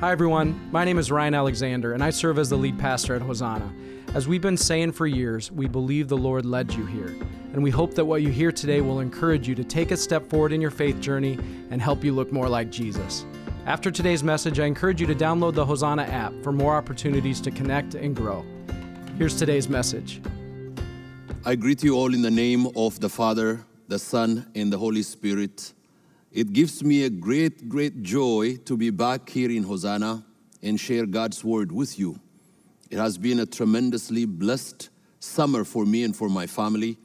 Hi, everyone. My name is Ryan Alexander, and I serve as the lead pastor at Hosanna. As we've been saying for years, we believe the Lord led you here, and we hope that what you hear today will encourage you to take a step forward in your faith journey and help you look more like Jesus. After today's message, I encourage you to download the Hosanna app for more opportunities to connect and grow. Here's today's message. I greet you all in the name of the Father, the Son, and the Holy Spirit. It gives me a great, great joy to be back here in Hosanna and share God's word with you. It has been a tremendously blessed summer for me and for my family.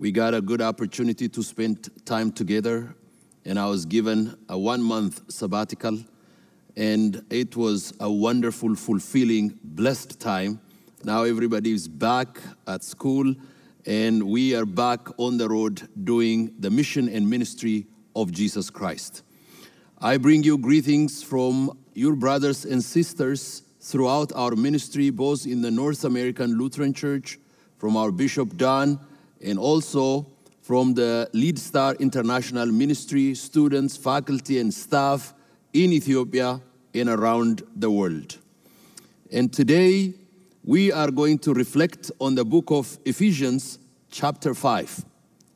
We got a good opportunity to spend time together, and I was given a one month sabbatical, and it was a wonderful, fulfilling, blessed time. Now everybody is back at school, and we are back on the road doing the mission and ministry of Jesus Christ. I bring you greetings from your brothers and sisters throughout our ministry, both in the North American Lutheran Church, from our Bishop Don, and also from the Lead Star International Ministry, students, faculty, and staff in Ethiopia and around the world. And today, we are going to reflect on the book of Ephesians, chapter 5.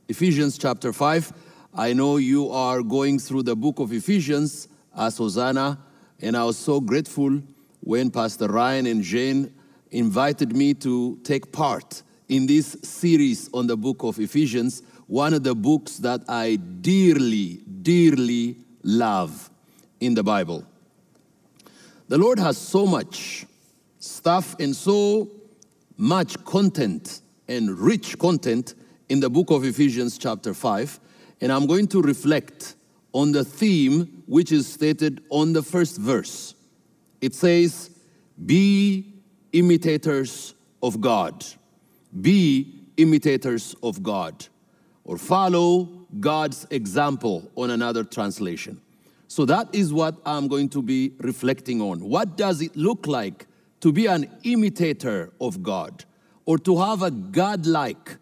Ephesians, chapter 5 I know you are going through the book of Ephesians as Hosanna, and I was so grateful when Pastor Ryan and Jane invited me to take part in this series on the book of Ephesians, one of the books that I dearly, dearly love in the Bible. The Lord has so much stuff and so much content and rich content in the book of Ephesians, chapter 5 and I'm going to reflect on the theme which is stated on the first verse. It says, Be imitators of God. Be imitators of God. Or follow God's example on another translation. So that is what I'm going to be reflecting on. What does it look like to be an imitator of God or to have a godlike,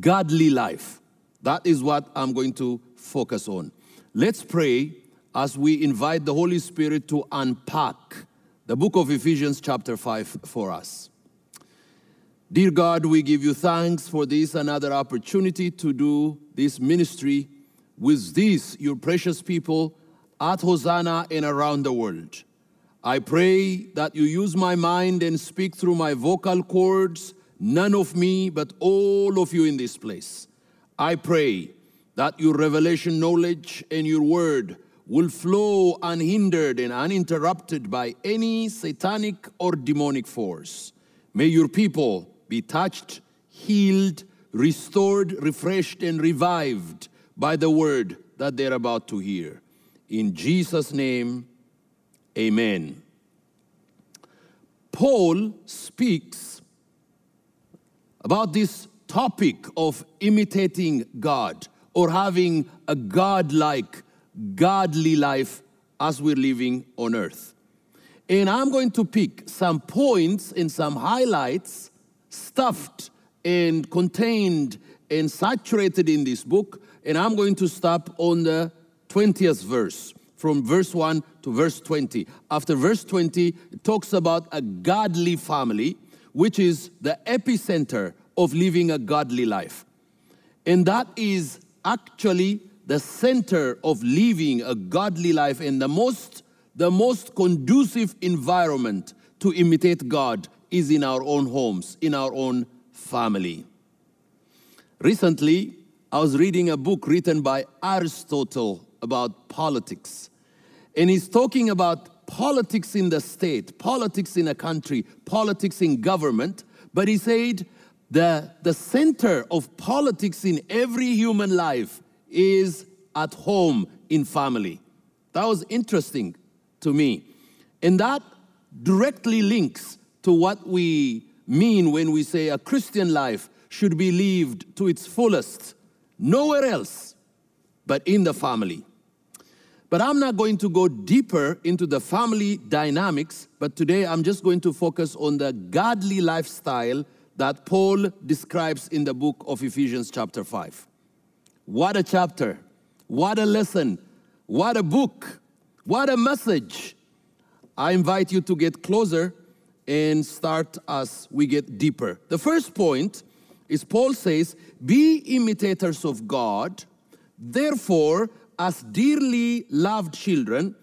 godly life? That is what I'm going to focus on. Let's pray as we invite the Holy Spirit to unpack the book of Ephesians, chapter 5, for us. Dear God, we give you thanks for this another opportunity to do this ministry with these, your precious people, at Hosanna and around the world. I pray that you use my mind and speak through my vocal cords, none of me, but all of you in this place. I pray that your revelation knowledge and your word will flow unhindered and uninterrupted by any satanic or demonic force. May your people be touched, healed, restored, refreshed, and revived by the word that they're about to hear. In Jesus' name, amen. Paul speaks about this topic of imitating God or having a God-like, godly life as we're living on earth. And I'm going to pick some points and some highlights stuffed and contained and saturated in this book. And I'm going to stop on the 20th verse, from verse 1 to verse 20. After verse 20, it talks about a godly family, which is the epicenter of living a godly life. And that is actually the center of living a godly life and the most the most conducive environment to imitate God is in our own homes, in our own family. Recently, I was reading a book written by Aristotle about politics. And he's talking about politics in the state, politics in a country, politics in government. But he said the, the center of politics in every human life is at home in family. That was interesting to me. And that directly links to what we mean when we say a Christian life should be lived to its fullest, nowhere else but in the family. But I'm not going to go deeper into the family dynamics, but today I'm just going to focus on the godly lifestyle that Paul describes in the book of Ephesians, chapter 5. What a chapter! What a lesson! What a book! What a message! I invite you to get closer and start as we get deeper. The first point is Paul says, Be imitators of God, therefore, as dearly loved children,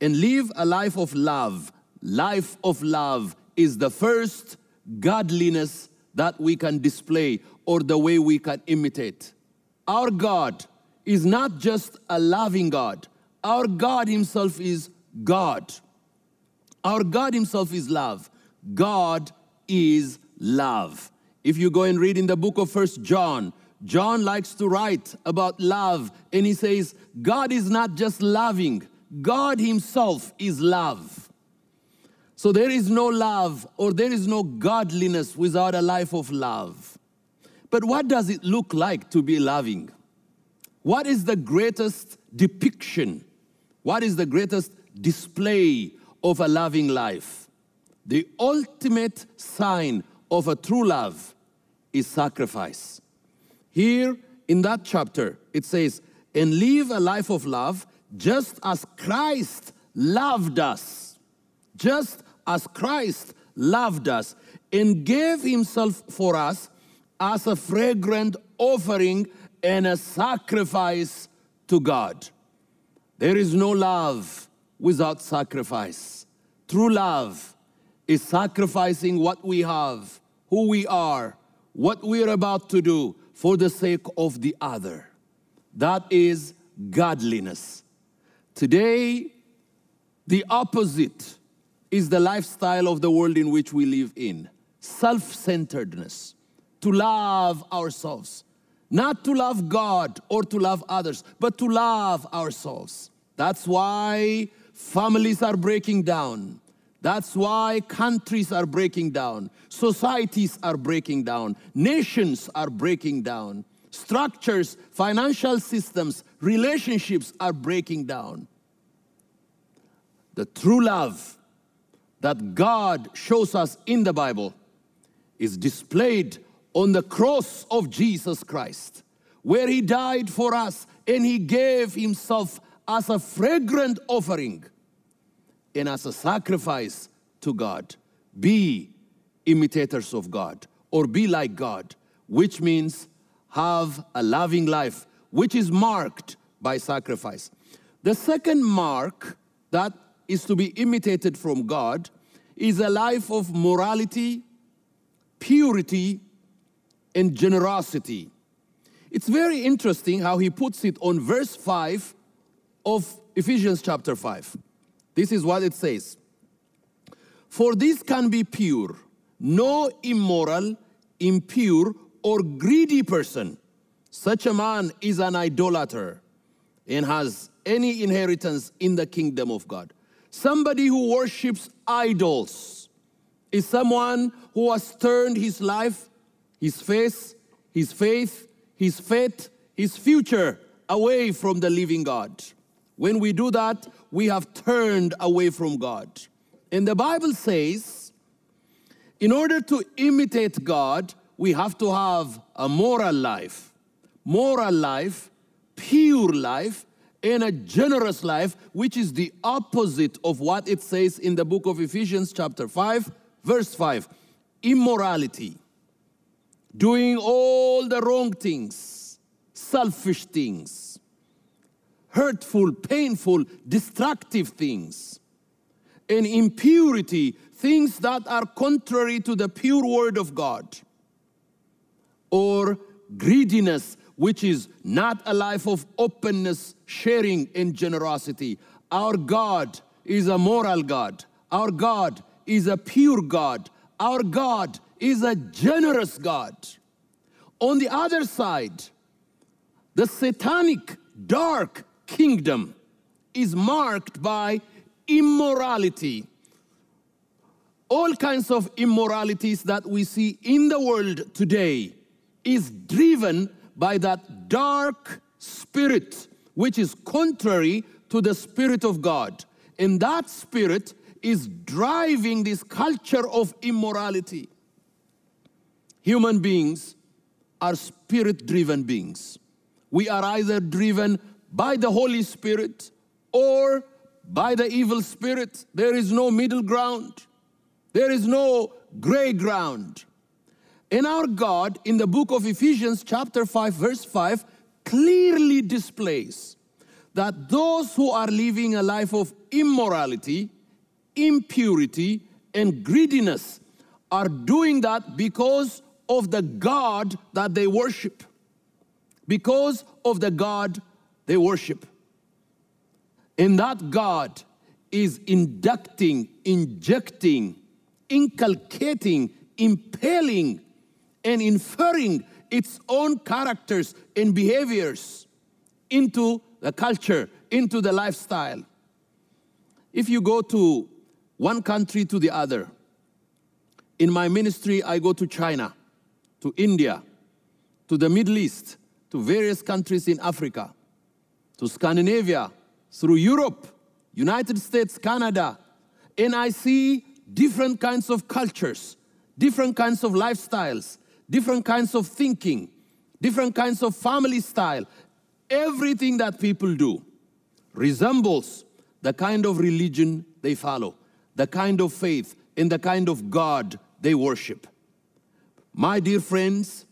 and live a life of love. Life of love is the first godliness that we can display or the way we can imitate. Our God is not just a loving God, our God Himself is God. Our God Himself is love. God is love. If you go and read in the book of First John, John likes to write about love, and he says, God is not just loving, God Himself is love. So there is no love or there is no godliness without a life of love. But what does it look like to be loving? What is the greatest depiction? What is the greatest display of a loving life? The ultimate sign of a true love is sacrifice. Here in that chapter, it says, and live a life of love just as Christ loved us. Just as Christ loved us and gave himself for us as a fragrant offering and a sacrifice to God. There is no love without sacrifice. True love is sacrificing what we have, who we are, what we're about to do for the sake of the other. That is godliness. Today, the opposite is the lifestyle of the world in which we live in self centeredness, to love ourselves, not to love God or to love others, but to love ourselves. That's why families are breaking down. That's why countries are breaking down, societies are breaking down, nations are breaking down, structures, financial systems, relationships are breaking down. The true love that God shows us in the Bible is displayed on the cross of Jesus Christ, where He died for us and He gave Himself as a fragrant offering and as a sacrifice to God. Be imitators of God or be like God, which means have a loving life, which is marked by sacrifice. The second mark that is to be imitated from God is a life of morality, purity, and generosity. It's very interesting how he puts it on verse 5 of Ephesians chapter 5. This is what it says For this can be pure, no immoral, impure, or greedy person. Such a man is an idolater and has any inheritance in the kingdom of God. Somebody who worships idols is someone who has turned his life, his face, his faith, his faith, his future away from the living God. When we do that, we have turned away from God. And the Bible says, in order to imitate God, we have to have a moral life. Moral life, pure life, and a generous life, which is the opposite of what it says in the book of Ephesians, chapter 5, verse 5. Immorality, doing all the wrong things, selfish things, hurtful, painful, destructive things, and impurity, things that are contrary to the pure word of God, or greediness, which is not a life of openness, sharing, and generosity. Our God is a moral God. Our God is a pure God. Our God is a generous God. On the other side, the satanic dark kingdom is marked by immorality. All kinds of immoralities that we see in the world today is driven by that dark spirit, which is contrary to the spirit of God. And that spirit is driving this culture of immorality. Human beings are spirit driven beings. We are either driven by the Holy Spirit or by the evil spirit. There is no middle ground, there is no gray ground. And our God, in the book of Ephesians, chapter 5, verse 5, clearly displays that those who are living a life of immorality, impurity, and greediness are doing that because of the God that they worship. Because of the God they worship. And that God is inducting, injecting, inculcating, impaling, and inferring its own characters and behaviors into the culture, into the lifestyle. If you go to one country to the other, in my ministry, I go to China, to India, to the Middle East, to various countries in Africa, to Scandinavia, through Europe, United States, Canada, and I see different kinds of cultures, different kinds of lifestyles, different kinds of thinking, different kinds of family style. Everything that people do resembles the kind of religion they follow, the kind of faith, and the kind of God they worship. My dear friends,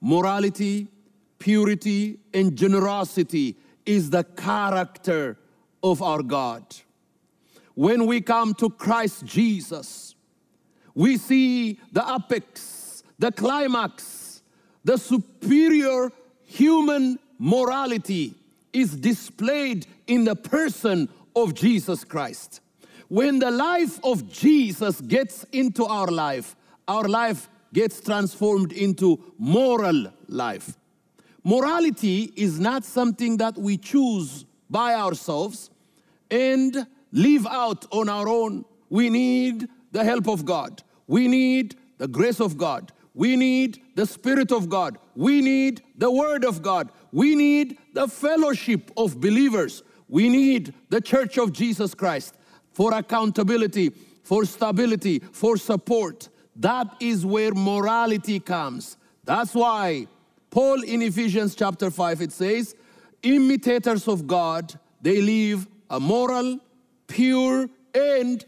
morality, purity, and generosity is the character of our God. When we come to Christ Jesus, we see the apex, the climax, the superior human morality is displayed in the person of Jesus Christ. When the life of Jesus gets into our life, our life gets transformed into moral life. Morality is not something that we choose by ourselves and live out on our own. We need the help of God. We need the grace of God. We need the Spirit of God. We need the Word of God. We need the fellowship of believers. We need the Church of Jesus Christ for accountability, for stability, for support. That is where morality comes. That's why Paul in Ephesians chapter 5 it says, imitators of God, they live a moral, pure, and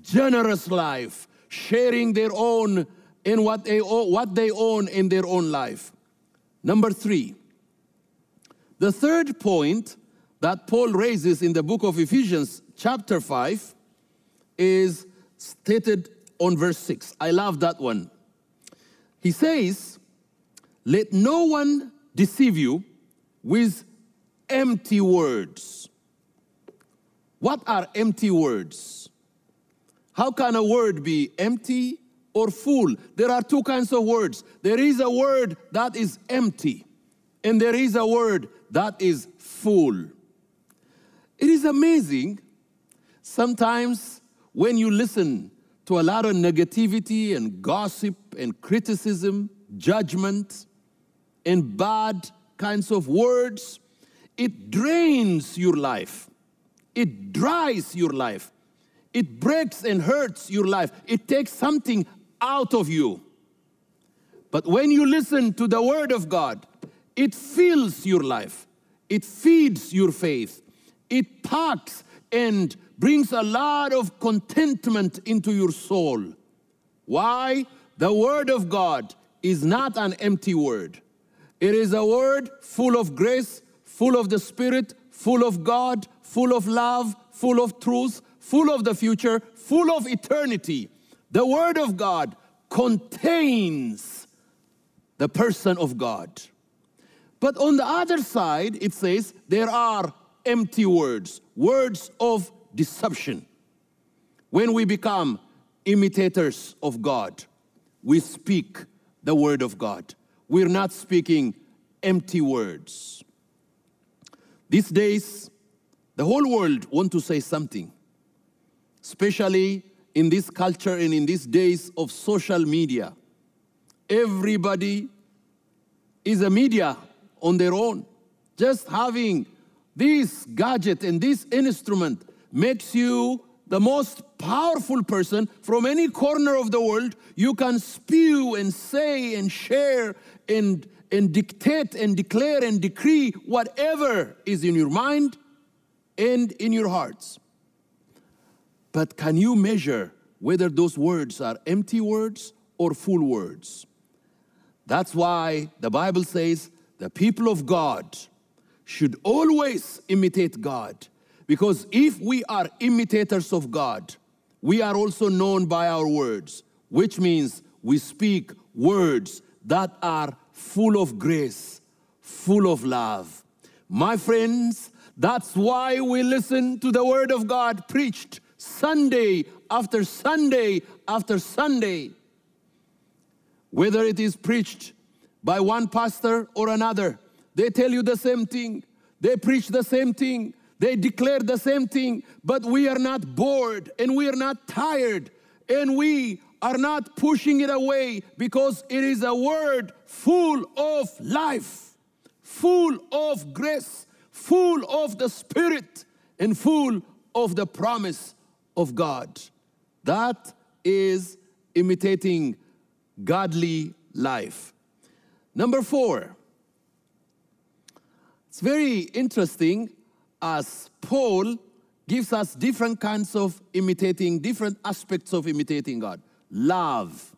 generous life, sharing their own in what they, what they own in their own life. Number three, the third point that Paul raises in the book of Ephesians, chapter 5, is stated on verse 6. I love that one. He says, let no one deceive you with empty words. What are empty words? How can a word be empty or full? There are two kinds of words. There is a word that is empty, and there is a word that is full. It is amazing sometimes when you listen to a lot of negativity and gossip and criticism, judgment, and bad kinds of words, it drains your life. It dries your life. It breaks and hurts your life. It takes something out of you. But when you listen to the Word of God, it fills your life, it feeds your faith, it packs and brings a lot of contentment into your soul. Why? The Word of God is not an empty word. It is a word full of grace, full of the Spirit, full of God, full of love, full of truth, full of the future, full of eternity. The Word of God contains the person of God. But on the other side, it says there are empty words, words of deception. When we become imitators of God, we speak the Word of God. We're not speaking empty words. These days, the whole world want to say something, especially in this culture and in these days of social media. Everybody is a media on their own. Just having this gadget and this instrument makes you the most powerful person from any corner of the world. You can spew and say and share and, and dictate and declare and decree whatever is in your mind and in your hearts. But can you measure whether those words are empty words or full words? That's why the Bible says the people of God should always imitate God. Because if we are imitators of God, we are also known by our words, which means we speak words that are full of grace, full of love. My friends, that's why we listen to the Word of God preached Sunday after Sunday after Sunday. Whether it is preached by one pastor or another, they tell you the same thing, they preach the same thing, they declare the same thing, but we are not bored and we are not tired. And we are not pushing it away because it is a word full of life, full of grace, full of the Spirit, and full of the promise of God. That is imitating godly life. Number four, it's very interesting as Paul gives us different kinds of imitating, different aspects of imitating God love,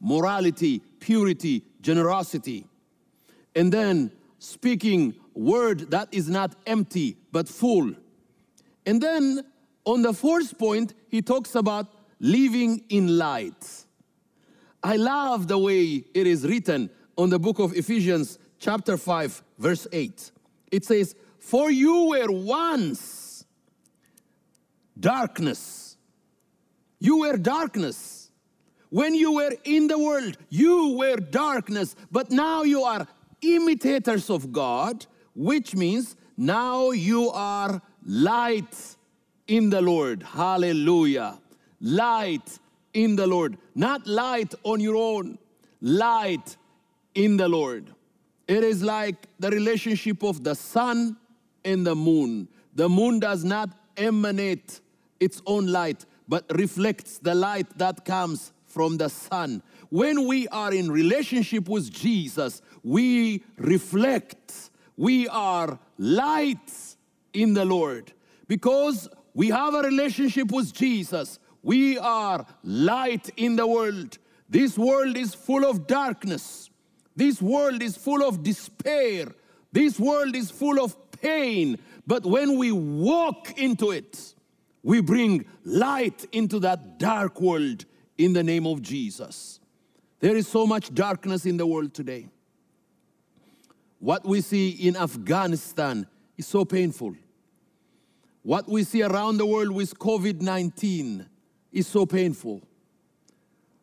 morality, purity, generosity. And then speaking word that is not empty but full. And then on the fourth point, he talks about living in light. I love the way it is written on the book of Ephesians, chapter 5, verse 8. It says, For you were once darkness. You were darkness when you were in the world, you were darkness, but now you are imitators of God, which means now you are light in the Lord. Hallelujah. Light in the Lord. Not light on your own, light in the Lord. It is like the relationship of the sun and the moon. The moon does not emanate its own light, but reflects the light that comes from the sun. When we are in relationship with Jesus, we reflect, we are lights in the Lord. Because we have a relationship with Jesus, we are light in the world. This world is full of darkness. This world is full of despair. This world is full of pain. But when we walk into it, we bring light into that dark world in the name of Jesus. There is so much darkness in the world today. What we see in Afghanistan is so painful. What we see around the world with COVID 19 is so painful.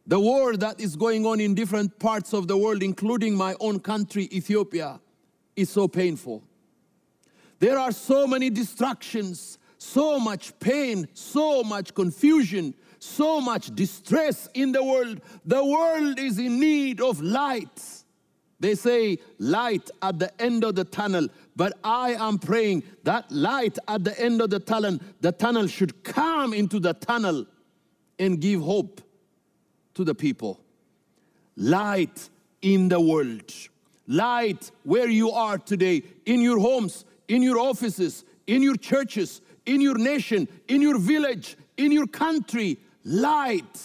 The war that is going on in different parts of the world, including my own country, Ethiopia, is so painful. There are so many distractions, so much pain, so much confusion, so much distress in the world. The world is in need of light. They say light at the end of the tunnel, but I am praying that light at the end of the tunnel, the tunnel should come into the tunnel and give hope to the people. Light in the world. Light where you are today, in your homes, in your offices, in your churches, in your nation, in your village, in your country, light,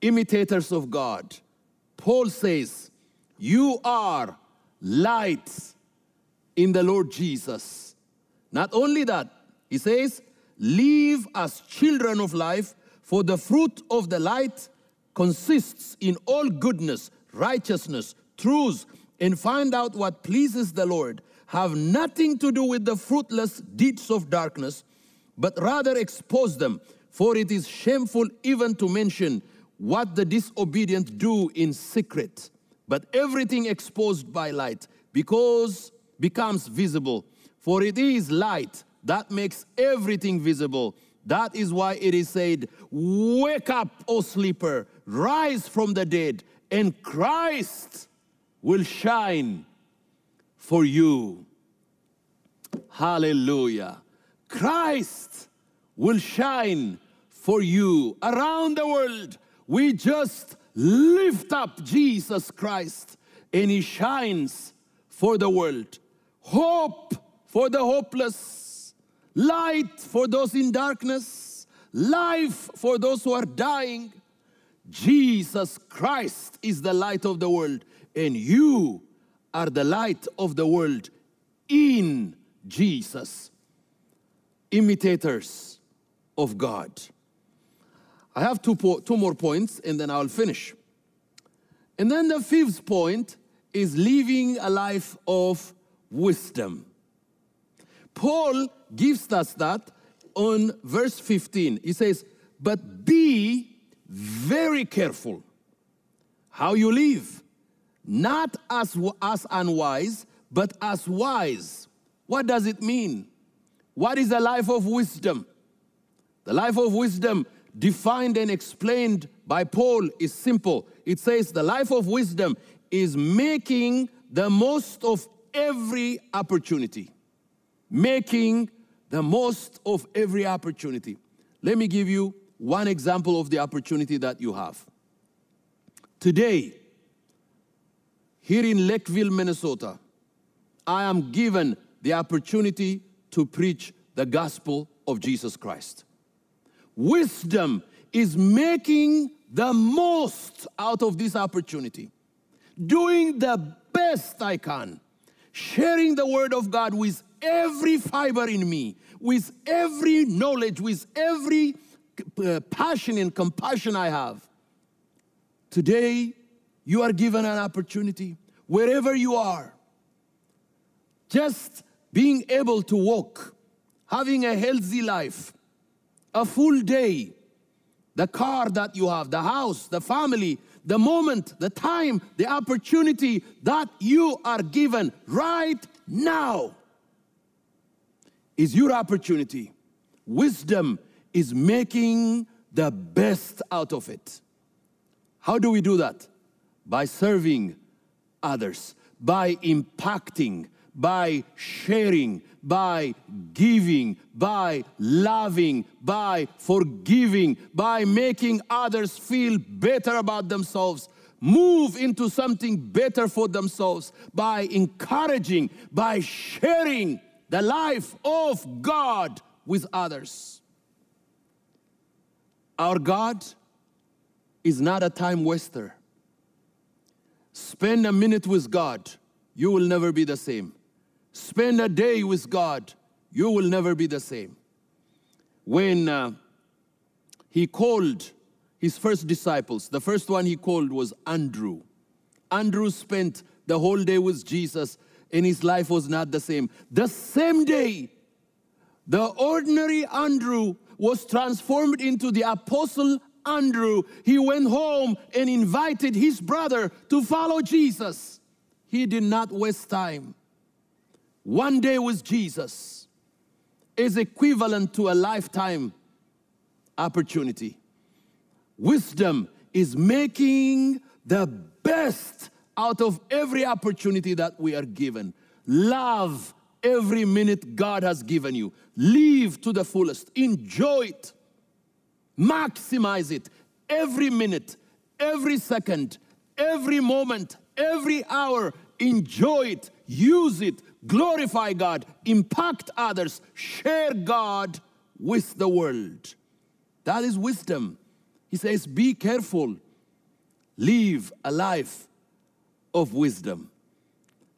imitators of God. Paul says, You are light in the Lord Jesus. Not only that, he says, Live as children of life, for the fruit of the light consists in all goodness, righteousness, truth, and find out what pleases the Lord. Have nothing to do with the fruitless deeds of darkness, but rather expose them for it is shameful even to mention what the disobedient do in secret. But everything exposed by light because becomes visible. For it is light that makes everything visible. That is why it is said, Wake up, O sleeper, rise from the dead, and Christ will shine for you. Hallelujah. Christ will shine for you around the world. We just lift up Jesus Christ and He shines for the world. Hope for the hopeless, light for those in darkness, life for those who are dying. Jesus Christ is the light of the world, and you are the light of the world in Jesus. Imitators of God. I have two, two more points and then I'll finish. And then the fifth point is living a life of wisdom. Paul gives us that on verse 15. He says, But be very careful how you live, not as, as unwise, but as wise. What does it mean? What is a life of wisdom? The life of wisdom, defined and explained by Paul, is simple. It says the life of wisdom is making the most of every opportunity. Making the most of every opportunity. Let me give you one example of the opportunity that you have. Today, here in Lakeville, Minnesota, I am given the opportunity to preach the gospel of Jesus Christ. Wisdom is making the most out of this opportunity, doing the best I can, sharing the word of God with every fiber in me, with every knowledge, with every uh, passion and compassion I have. Today, you are given an opportunity, wherever you are, just being able to walk, having a healthy life, a full day, the car that you have, the house, the family, the moment, the time, the opportunity that you are given right now is your opportunity. Wisdom is making the best out of it. How do we do that? By serving others, by impacting, by sharing, by giving, by loving, by forgiving, by making others feel better about themselves, move into something better for themselves, by encouraging, by sharing the life of God with others. Our God is not a time waster. Spend a minute with God, you will never be the same. Spend a day with God, you will never be the same. When uh, he called his first disciples, the first one he called was Andrew. Andrew spent the whole day with Jesus, and his life was not the same. The same day, the ordinary Andrew was transformed into the apostle Andrew. He went home and invited his brother to follow Jesus. He did not waste time. One day with Jesus is equivalent to a lifetime opportunity. Wisdom is making the best out of every opportunity that we are given. Love every minute God has given you. Live to the fullest. Enjoy it. Maximize it. Every minute, every second, every moment, every hour. Enjoy it. Use it. Glorify God. Impact others. Share God with the world. That is wisdom. He says, Be careful. Live a life of wisdom.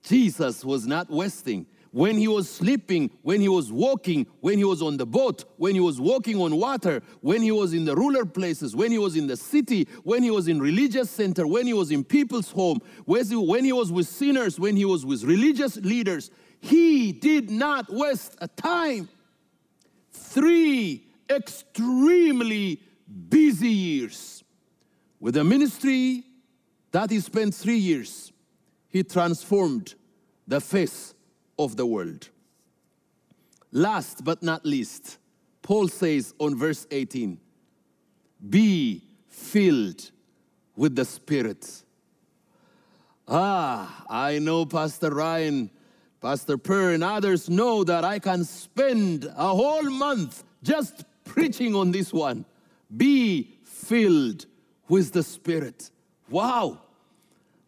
Jesus was not wasting. When he was sleeping, when he was walking, when he was on the boat, when he was walking on water, when he was in the ruler places, when he was in the city, when he was in religious center, when he was in people's home, when he was with sinners, when he was with religious leaders, he did not waste a time. Three extremely busy years. With a ministry that he spent three years, he transformed the face of the world. Last but not least, Paul says on verse 18, be filled with the Spirit. Ah, I know Pastor Ryan, Pastor Per, and others know that I can spend a whole month just preaching on this one. Be filled with the Spirit. Wow,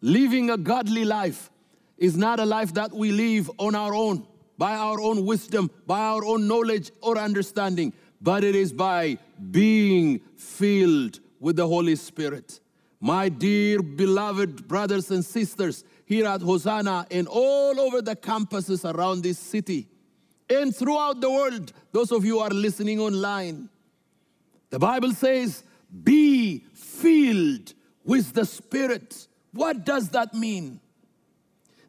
living a godly life is not a life that we live on our own, by our own wisdom, by our own knowledge or understanding, but it is by being filled with the Holy Spirit. My dear beloved brothers and sisters here at Hosanna and all over the campuses around this city and throughout the world, those of you are listening online, the Bible says, Be filled with the Spirit. What does that mean?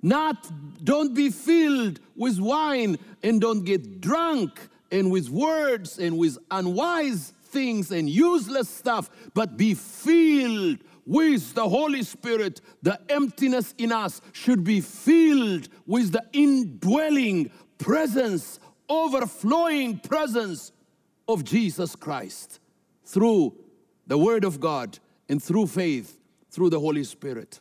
Not don't be filled with wine and don't get drunk and with words and with unwise things and useless stuff, but be filled with the Holy Spirit. The emptiness in us should be filled with the indwelling presence, overflowing presence of Jesus Christ through the Word of God and through faith through the Holy Spirit.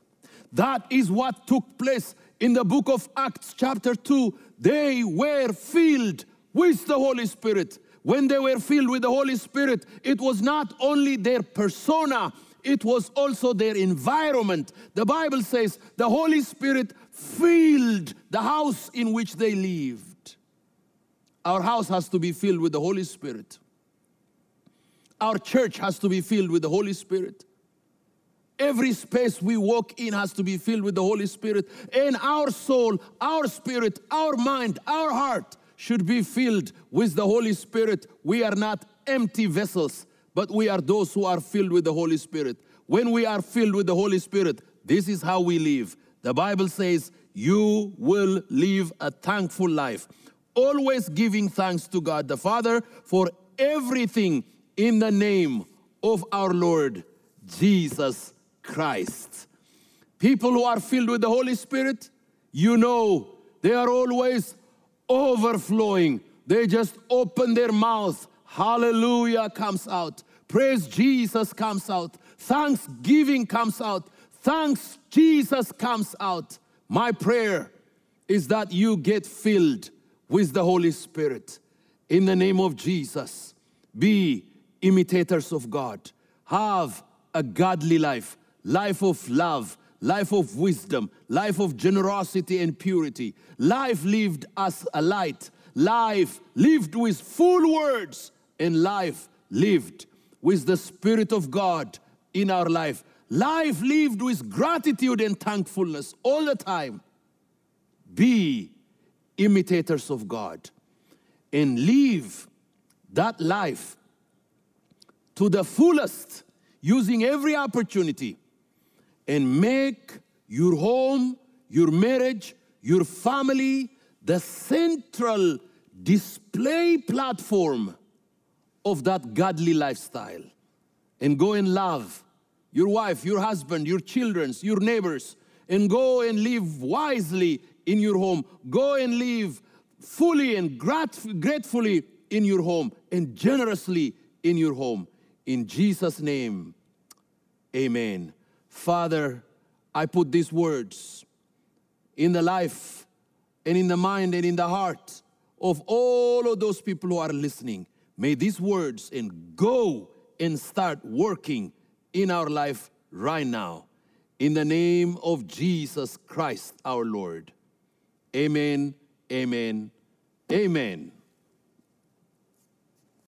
That is what took place in the book of Acts, chapter 2. They were filled with the Holy Spirit. When they were filled with the Holy Spirit, it was not only their persona, it was also their environment. The Bible says the Holy Spirit filled the house in which they lived. Our house has to be filled with the Holy Spirit. Our church has to be filled with the Holy Spirit. Every space we walk in has to be filled with the Holy Spirit. And our soul, our spirit, our mind, our heart should be filled with the Holy Spirit. We are not empty vessels, but we are those who are filled with the Holy Spirit. When we are filled with the Holy Spirit, this is how we live. The Bible says, You will live a thankful life, always giving thanks to God the Father for everything in the name of our Lord Jesus Christ. People who are filled with the Holy Spirit, you know, they are always overflowing. They just open their mouth. Hallelujah comes out. Praise Jesus comes out. Thanksgiving comes out. Thanks Jesus comes out. My prayer is that you get filled with the Holy Spirit. In the name of Jesus, be imitators of God. Have a godly life life of love, life of wisdom, life of generosity and purity, life lived as a light, life lived with full words, and life lived with the Spirit of God in our life, life lived with gratitude and thankfulness all the time. Be imitators of God and live that life to the fullest, using every opportunity and make your home, your marriage, your family the central display platform of that godly lifestyle. And go and love your wife, your husband, your children, your neighbors, and go and live wisely in your home. Go and live fully and gratefully in your home and generously in your home. In Jesus' name, amen. Father, I put these words in the life and in the mind and in the heart of all of those people who are listening. May these words and go and start working in our life right now. In the name of Jesus Christ our Lord. Amen, amen, amen.